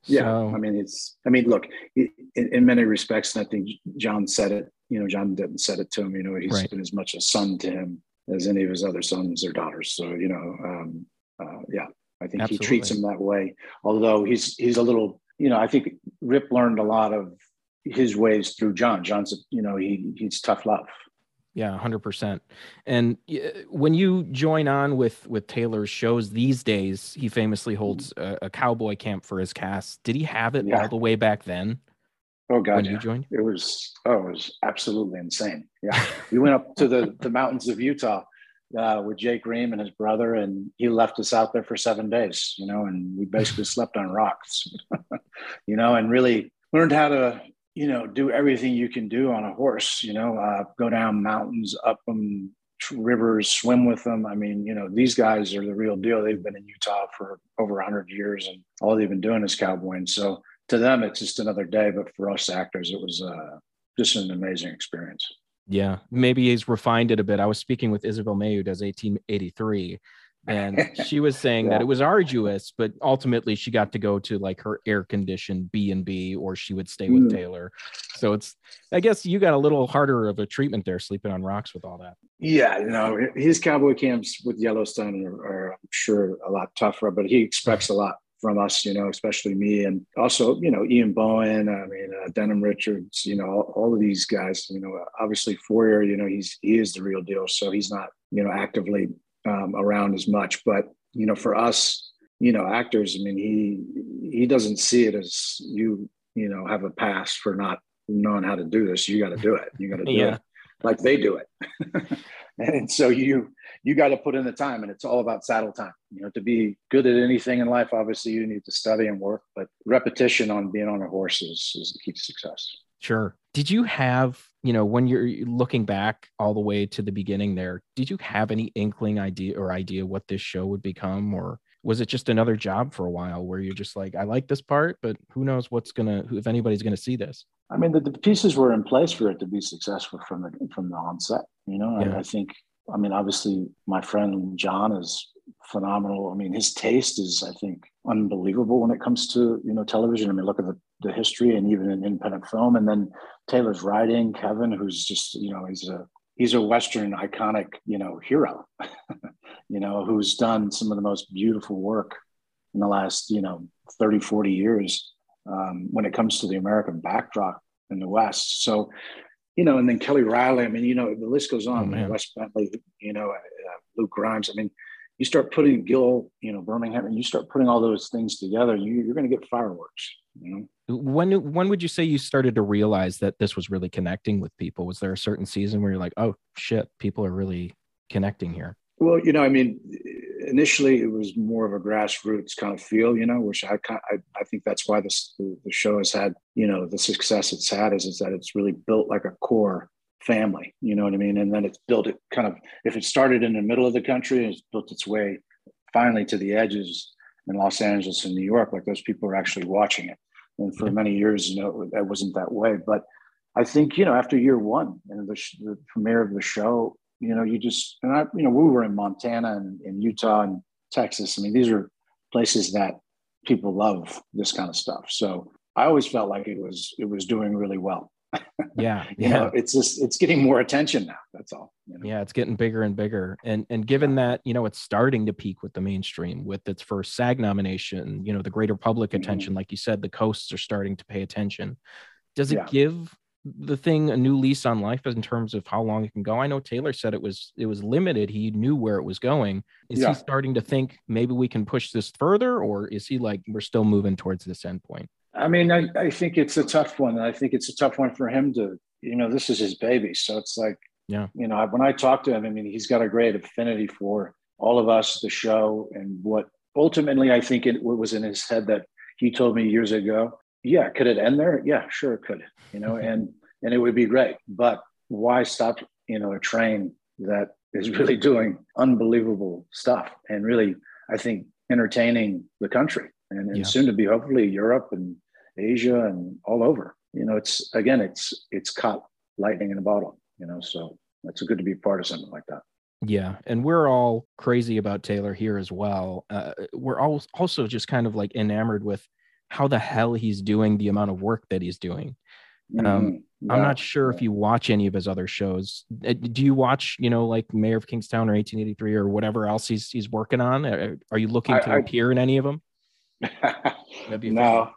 Yeah, so, I mean, it's. I mean, look, in, in, many respects, and I think John said it. You know, John Dutton said it to him. You know, he's right. been as much a son to him as any of his other sons or daughters. So, you know, um, uh, yeah, I think Absolutely. he treats him that way. Although he's he's a little, you know, I think Rip learned a lot of his ways through John. John's, you know, he he's tough love. Yeah, hundred percent. And when you join on with with Taylor's shows these days, he famously holds a, a cowboy camp for his cast. Did he have it yeah. all the way back then? Oh God, when yeah. you joined? It was oh, it was absolutely insane. Yeah, we went up to the the mountains of Utah uh, with Jake Ream and his brother, and he left us out there for seven days. You know, and we basically slept on rocks. you know, and really learned how to you know, do everything you can do on a horse, you know, uh, go down mountains, up them, rivers, swim with them. I mean, you know, these guys are the real deal. They've been in Utah for over 100 years and all they've been doing is cowboying. So to them, it's just another day. But for us actors, it was uh, just an amazing experience. Yeah. Maybe he's refined it a bit. I was speaking with Isabel May, who does 1883 and she was saying yeah. that it was arduous but ultimately she got to go to like her air conditioned b and b or she would stay with mm. taylor so it's i guess you got a little harder of a treatment there sleeping on rocks with all that yeah you know his cowboy camps with yellowstone are, are i'm sure a lot tougher but he expects a lot from us, you know, especially me, and also, you know, Ian Bohen. I mean, uh, Denim Richards. You know, all, all, of these guys. You know, obviously Forrie. You know, he's he is the real deal. So he's not, you know, actively um, around as much. But you know, for us, you know, actors. I mean, he he doesn't see it as you, you know, have a pass for not knowing how to do this. You got to do it. You got to do yeah. it like they do it. and so you you got to put in the time and it's all about saddle time you know to be good at anything in life obviously you need to study and work but repetition on being on a horse is, is the key to success sure. Did you have you know when you're looking back all the way to the beginning there did you have any inkling idea or idea what this show would become? Or was it just another job for a while where you're just like i like this part but who knows what's gonna if anybody's gonna see this? I mean the, the pieces were in place for it to be successful from the from the onset you know? Yeah. I, I think i mean obviously my friend john is phenomenal i mean his taste is i think unbelievable when it comes to you know television i mean look at the, the history and even in independent film and then taylor's writing kevin who's just you know he's a he's a Western iconic, you know, hero, you know, who's done some of the most beautiful work in the last, you know, 30, 40 years um, when it comes to the American backdrop in the West. So, you know, and then Kelly Reilly. I mean, you know, the list goes on, oh, Wes Bentley, you know, uh, Luke Grimes. I mean, you start putting Gil, you know, Birmingham, and you start putting all those things together, you, you're going to get fireworks, you know? when when would you say you started to realize that this was really connecting with people was there a certain season where you're like oh shit people are really connecting here well you know i mean initially it was more of a grassroots kind of feel you know which i i, I think that's why this the, the show has had you know the success it's had is, is that it's really built like a core family you know what i mean and then it's built it kind of if it started in the middle of the country and it's built its way finally to the edges in los angeles and new york like those people are actually watching it and for many years, you know, that wasn't that way. But I think, you know, after year one and the, the premiere of the show, you know, you just, and I, you know, we were in Montana and in Utah and Texas. I mean, these are places that people love this kind of stuff. So I always felt like it was, it was doing really well. Yeah. you yeah. know, it's just, it's getting more attention now. That's all. You know? Yeah. It's getting bigger and bigger. And, and given that, you know, it's starting to peak with the mainstream with its first SAG nomination, you know, the greater public mm-hmm. attention, like you said, the coasts are starting to pay attention. Does it yeah. give the thing a new lease on life in terms of how long it can go? I know Taylor said it was it was limited. He knew where it was going. Is yeah. he starting to think maybe we can push this further, or is he like we're still moving towards this end point? I mean, I, I think it's a tough one. I think it's a tough one for him to, you know, this is his baby. So it's like, yeah, you know, when I talk to him, I mean, he's got a great affinity for all of us, the show, and what ultimately I think it was in his head that he told me years ago. Yeah, could it end there? Yeah, sure it could. You know, and and it would be great. But why stop? You know, a train that is really doing unbelievable stuff and really, I think, entertaining the country and, and yeah. soon to be hopefully Europe and Asia and all over. You know, it's again, it's it's caught lightning in a bottle. You know, so it's good to be part of something like that. Yeah, and we're all crazy about Taylor here as well. Uh, we're all also just kind of like enamored with how the hell he's doing the amount of work that he's doing. Um, mm-hmm. yeah, I'm not sure if you watch any of his other shows. Uh, do you watch, you know, like Mayor of Kingstown or 1883 or whatever else he's he's working on? Are, are you looking to I, appear in any of them? no,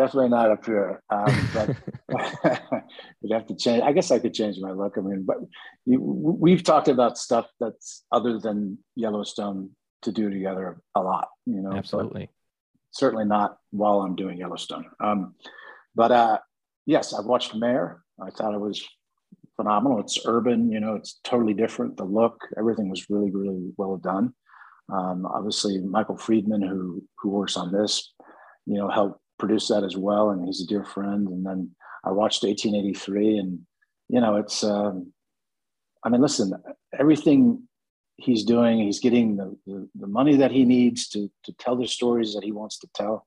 definitely not up here. Um, but we'd have to change. I guess I could change my look. I mean, but you, we've talked about stuff that's other than Yellowstone to do together a lot. You know, absolutely. Certainly not while I'm doing Yellowstone. Um, but uh, yes, I've watched Mayor. I thought it was phenomenal. It's urban. You know, it's totally different. The look, everything was really, really well done. Um, obviously, Michael Friedman, who who works on this, you know, helped produce that as well, and he's a dear friend. And then I watched 1883, and you know, it's. Um, I mean, listen, everything he's doing, he's getting the, the, the money that he needs to to tell the stories that he wants to tell,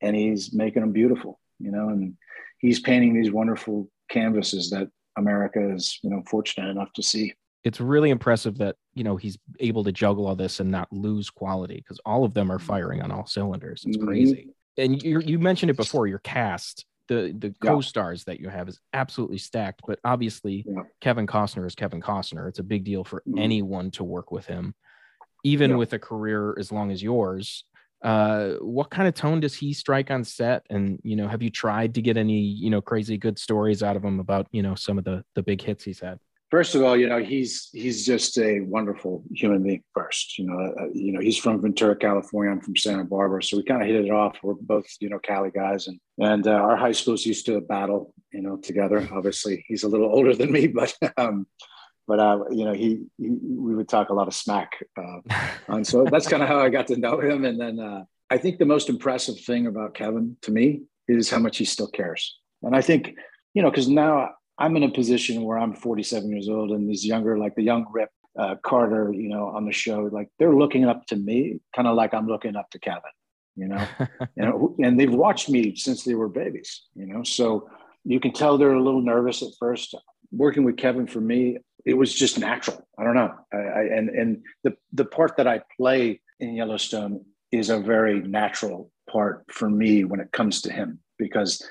and he's making them beautiful. You know, and he's painting these wonderful canvases that America is, you know, fortunate enough to see. it's really impressive that you know he's able to juggle all this and not lose quality because all of them are firing on all cylinders. It's Mhm. crazy. And you you mentioned it before. Your cast, the the Yeah. co-stars that you have is absolutely stacked. But obviously, Yeah. Kevin Costner is Kevin Costner. It's a big deal for Mhm. anyone to work with him, even Yeah. with a career as long as yours. Uh, what kind of tone does he strike on set? And you know, have you tried to get any you know crazy good stories out of him about you know some of the the big hits he's had? First of all, you know he's he's just a wonderful human being. First, you know, uh, you know he's from Ventura, California. I'm from Santa Barbara, so we kind of hit it off. We're both you know Cali guys, and and uh, our high schools used to battle, you know, together. Obviously, he's a little older than me, but um, but uh, you know he, he we would talk a lot of smack, uh, and so that's kind of how I got to know him. And then uh, I think the most impressive thing about Kevin to me is how much he still cares. And I think you know because now I'm in a position where I'm 47 years old, and these younger, like the young Rip uh, Carter, you know, on the show, like they're looking up to me, kind of like I'm looking up to Kevin, you know, you know, and they've watched me since they were babies, you know, so you can tell they're a little nervous at first. Working with Kevin for me, it was just natural. I don't know, I, I, and and the the part that I play in Yellowstone is a very natural part for me when it comes to him because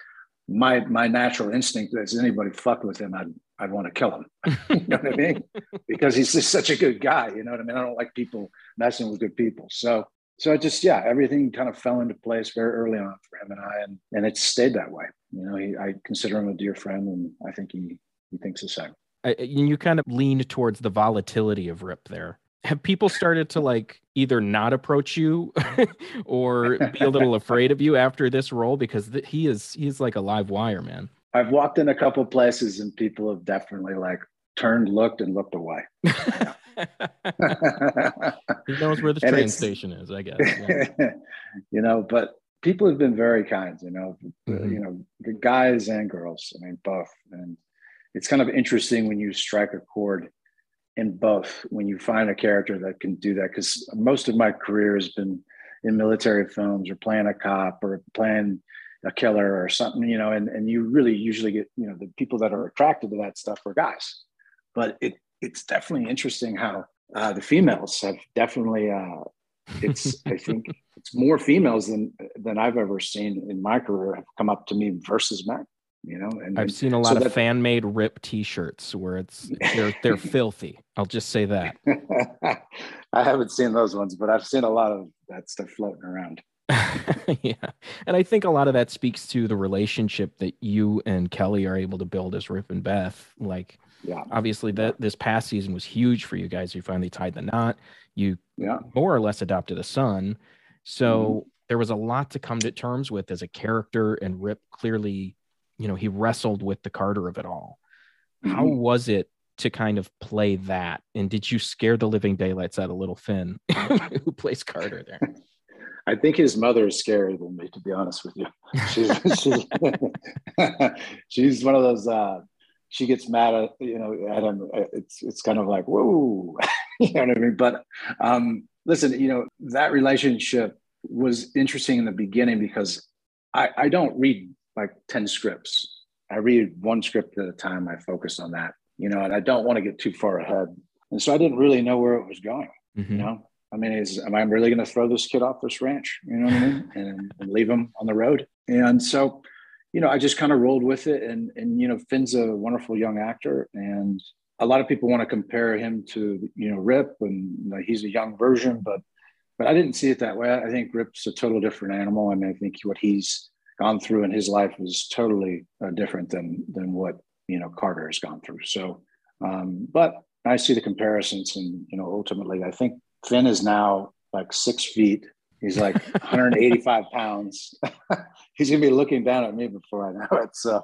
my my natural instinct is anybody fucked with him, I'd I'd want to kill him. you know what I mean? Because he's just such a good guy. You know what I mean? I don't like people messing with good people. So so I just yeah, everything kind of fell into place very early on for him and I, and and it stayed that way. You know, he, I consider him a dear friend, and I think he he thinks the same. I, you kind of leaned towards the volatility of Rip there. Have people started to like either not approach you or be a little afraid of you after this role because th- he is he's like a live wire, man. I've walked in a couple places and people have definitely like turned, looked, and looked away. he knows where the And train station is, I guess. Yeah. you know, but people have been very kind, you know, Mhm. you know, the guys and girls, I mean, both. And it's kind of interesting when you strike a chord in both, when you find a character that can do that. Because most of my career has been in military films or playing a cop or playing a killer or something, you know, and, and you really usually get, you know, the people that are attracted to that stuff are guys. But it it's definitely interesting how uh, the females have definitely uh, it's I think it's more females than than I've ever seen in my career have come up to me versus men. You know, and I've seen a so lot of that- fan made Rip T-shirts where it's they're they're filthy. I'll just say that. I haven't seen those ones, but I've seen a lot of that stuff floating around. yeah. And I think a lot of that speaks to the relationship that you and Kelly are able to build as Rip and Beth. Like, Yeah, obviously, that this past season was huge for you guys. You finally tied the knot. You yeah, more or less adopted a son. So Mm-hmm. there was a lot to come to terms with as a character. And Rip clearly, you know, he wrestled with the Carter of it all. How Mhm. was it to kind of play that? And did you scare the living daylights out of little Finn, who plays Carter there? I think his mother is scarier than me, to be honest with you. She's she's, she's one of those. Uh, she gets mad at you know at him. It's it's kind of like whoa, you know what I mean. But um, listen, you know that relationship was interesting in the beginning because I, I don't read like ten scripts. I read one script at a time. I focus on that, you know, and I don't want to get too far ahead. And so I didn't really know where it was going. Mhm. You know, I mean, is am I really going to throw this kid off this ranch? You know what I mean, and, and leave him on the road? And so, you know, I just kind of rolled with it. And and you know, Finn's a wonderful young actor, and a lot of people want to compare him to you know Rip, and you know, he's a young version, but but I didn't see it that way. I think Rip's a total different animal. I mean, I think what he's gone through in his life is totally uh, different than than what you know Carter has gone through. So, um, but I see the comparisons, and you know, ultimately, I think Finn is now like six feet. He's like 185 pounds. He's gonna be looking down at me before I know it. So,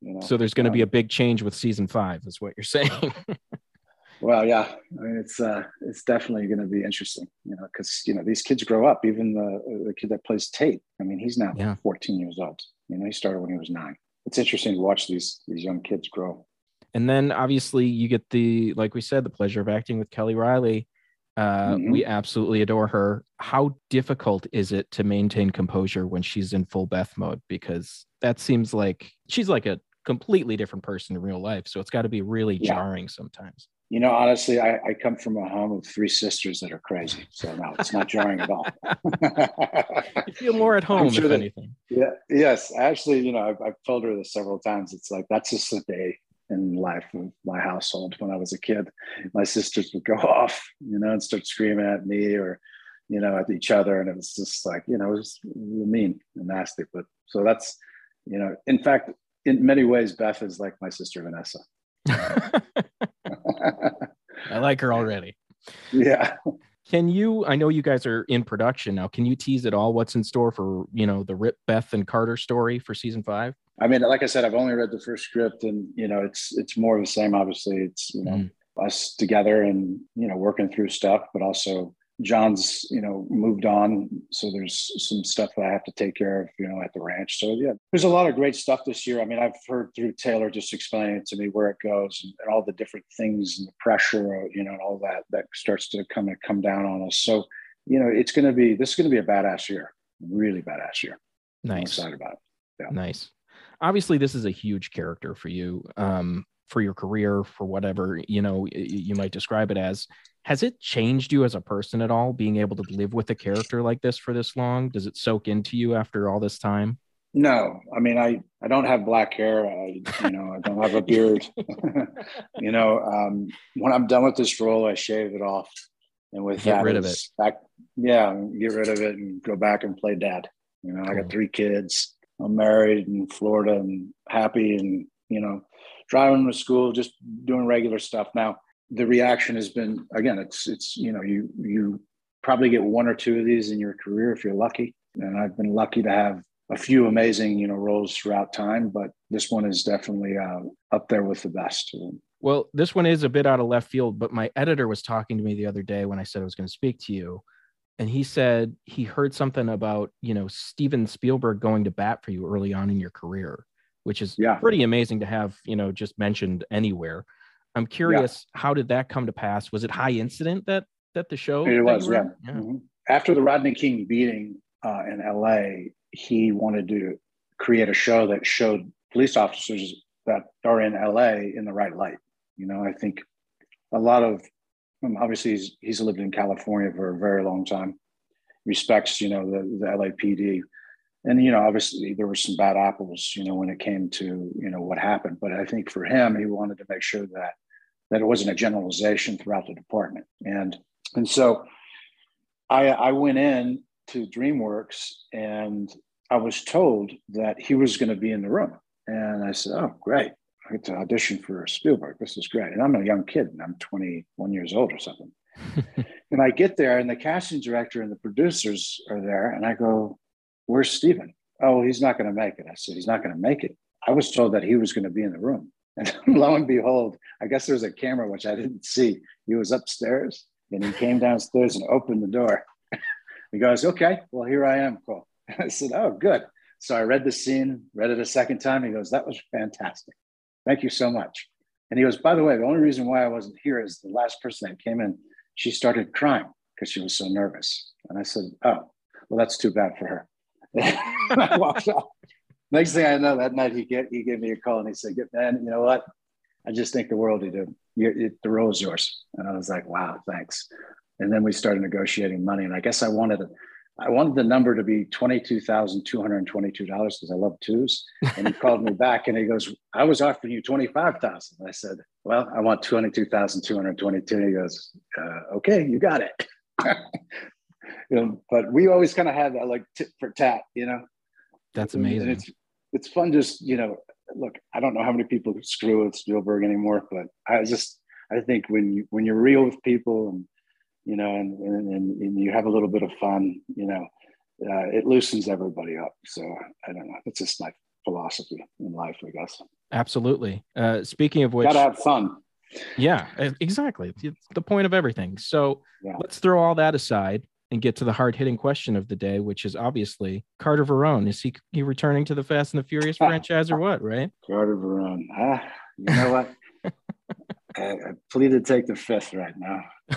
you know. So there's going to be um, a big change with season five, is what you're saying. Well, yeah, I mean, it's uh, it's definitely going to be interesting, you know, because you know these kids grow up. Even the the kid that plays Tate, I mean, he's now Yeah. 14 years old. You know, he started when he was nine. It's interesting to watch these these young kids grow. and then obviously you get the, like we said, the pleasure of acting with Kelly Reilly. Uh, Mhm. We absolutely adore her. How difficult is it to maintain composure when she's in full Beth mode? Because that seems like she's like a completely different person in real life. So it's got to be really Yeah. jarring sometimes. You know, honestly, I, I come from a home of three sisters that are crazy. So no, it's not jarring at all. you feel more at home, sure if that, anything. Yeah. Yes. Actually, you know, I've, I've told her this several times. It's like that's just a day in life of my household when I was a kid. My sisters would go off, you know, and start screaming at me or, you know, at each other. And it was just like, you know, it was mean and nasty. But so that's, you know, in fact, in many ways, Beth is like my sister Vanessa. I like her already. Yeah. Can you? I know you guys are in production now. Can you tease at all what's in store for you know the Rip, Beth, and Carter story for season five? I mean, like I said, I've only read the first script, and you know, it's it's more of the same. Obviously, it's you know mm. us together and you know working through stuff, but also John's, you know, moved on. So there's some stuff that I have to take care of, you know, at the ranch. So yeah, there's a lot of great stuff this year. I mean, I've heard through Taylor just explaining it to me where it goes and, and all the different things and the pressure, you know, and all that that starts to come and come down on us. So, you know, it's going to be this is going to be a badass year, really badass year. Nice. I'm excited about it. Yeah. Nice. Obviously, this is a huge character for you. Um, for your career for whatever you know you might describe it as has it changed you as a person at all being able to live with a character like this for this long? Does it soak into you after all this time? No. I mean i i don't have black hair. I you know i don't have a beard. You know um, when i'm done with this role i shave it off. And with get that rid of it. back yeah get rid of it and go back and play dad. You know cool. i got three kids. I'm married in florida and happy and you know driving to school just doing regular stuff. Now the reaction has been again it's it's you know you you probably get one or two of these in your career if you're lucky. And i've been lucky to have a few amazing you know roles throughout time but this one is definitely uh, up there with the best well this one is a bit out of left field but my editor was talking to me the other day when i said i was going to speak to you and he said he heard something about you know steven spielberg going to bat for you early on in your career which is yeah. pretty amazing to have you know just mentioned anywhere I'm curious, yeah. how did that come to pass? Was it High Incident that that the show? It was, yeah. yeah. Mm-hmm. After the Rodney King beating uh, in LA, he wanted to create a show that showed police officers that are in LA in the right light. You know, I think a lot of obviously he's he's lived in California for a very long time. Respects, you know, the the LAPD, and you know, obviously there were some bad apples, you know, when it came to you know what happened. But I think for him, he wanted to make sure that that it wasn't a generalization throughout the department. And and so I, I went in to DreamWorks and I was told that he was going to be in the room. And I said, Oh, great. I get to audition for Spielberg. This is great. And I'm a young kid and I'm 21 years old or something. and I get there and the casting director and the producers are there. And I go, Where's Steven? Oh, he's not going to make it. I said, He's not going to make it. I was told that he was going to be in the room. And lo and behold, I guess there was a camera which I didn't see. He was upstairs and he came downstairs and opened the door. he goes, Okay, well, here I am. Cool. I said, Oh, good. So I read the scene, read it a second time. He goes, That was fantastic. Thank you so much. And he goes, By the way, the only reason why I wasn't here is the last person that came in, she started crying because she was so nervous. And I said, Oh, well, that's too bad for her. I walked off. Next thing I know, that night he get he gave me a call and he said, "Man, you know what? I just think the world of you. You, the role is yours." And I was like, "Wow, thanks." And then we started negotiating money, and I guess I wanted it. I wanted the number to be twenty two thousand two hundred twenty two dollars because I love twos. And he called me back and he goes, "I was offering you twenty five thousand. I said, "Well, I want twenty two thousand two hundred twenty two. He goes, uh, "Okay, you got it." you know, but we always kind of had that like tit for tat, you know. That's amazing. And it's it's fun just you know look i don't know how many people screw with spielberg anymore but i just i think when you when you're real with people and you know and and, and you have a little bit of fun you know uh, it loosens everybody up. So i don't know. It's just my philosophy in life i guess. Absolutely. Uh, speaking of which gotta have fun. Yeah exactly. The point of everything. So yeah. let's throw all that aside and get to the hard hitting question of the day, which is obviously Carter Verone. Is he, he returning to the Fast and the Furious franchise or what? Right? Carter Verone. Ah, you know what? I, I plead to take the fifth right now.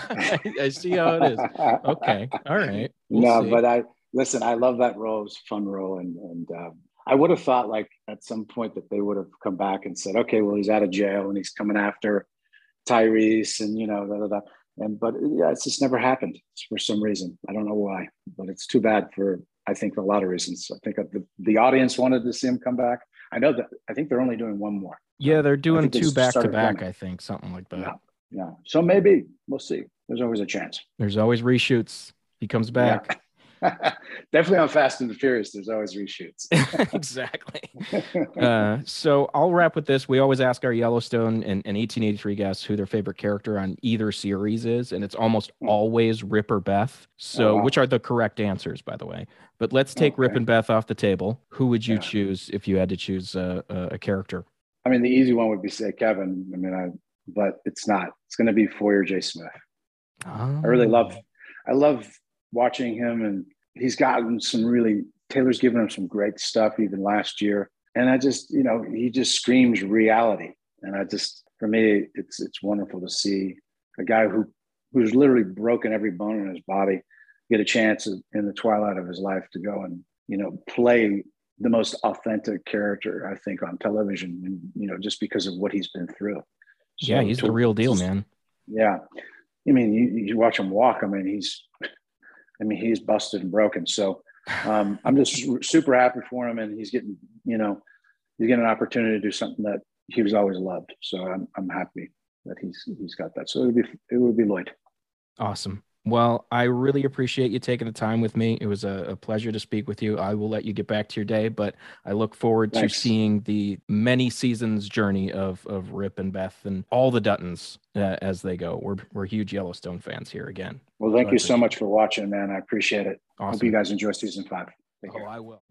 I see how it is. Okay. All right. We'll no, see. but I listen. I love that role. It's a fun role, and and um, I would have thought like at some point that they would have come back and said, okay, well he's out of jail and he's coming after Tyrese and you know, da, da, da. And but yeah, it's just never happened for some reason. I don't know why, but it's too bad for I think for a lot of reasons. I think the the audience wanted to see him come back. I know that I think they're only doing one more. Yeah, they're doing two back to back. I think something like that. Yeah, yeah. So maybe we'll see. There's always a chance. There's always reshoots. He comes back. Definitely on Fast and the Furious, there's always reshoots. exactly. Uh, so I'll wrap with this. We always ask our Yellowstone and, and 1883 guests who their favorite character on either series is, and it's almost hmm. always Rip or Beth. So, oh, wow. which are the correct answers, by the way. But let's take okay. Rip and Beth off the table. Who would you yeah. choose if you had to choose a, a, character? I mean, the easy one would be say Kevin. I mean, I, but it's not. It's going to be Forrie J. Smith. Oh. I really love. I love watching him, and he's gotten some really. Taylor's given him some great stuff even last year, and I just, you know, he just screams reality, and I just, for me, it's it's wonderful to see a guy who who's literally broken every bone in his body get a chance in the twilight of his life to go and you know play the most authentic character I think on television, and you know just because of what he's been through. So yeah, he's to, the real deal, man. Yeah, I mean, you, you watch him walk. I mean, he's I mean, he's busted and broken. So um, I'm just super happy for him, and he's getting, you know, he's getting an opportunity to do something that he was always loved. So I'm I'm happy that he's he's got that. So it would be it would be Lloyd. Awesome. Well, I really appreciate you taking the time with me. It was a, a, pleasure to speak with you. I will let you get back to your day, but I look forward Thanks. to seeing the many seasons journey of of Rip and Beth and all the Duttons uh, as they go. We're we're huge Yellowstone fans here again. Well, thank so you so much for watching, man. I appreciate it. Awesome. Hope you guys enjoy season five. Take oh, care. I will.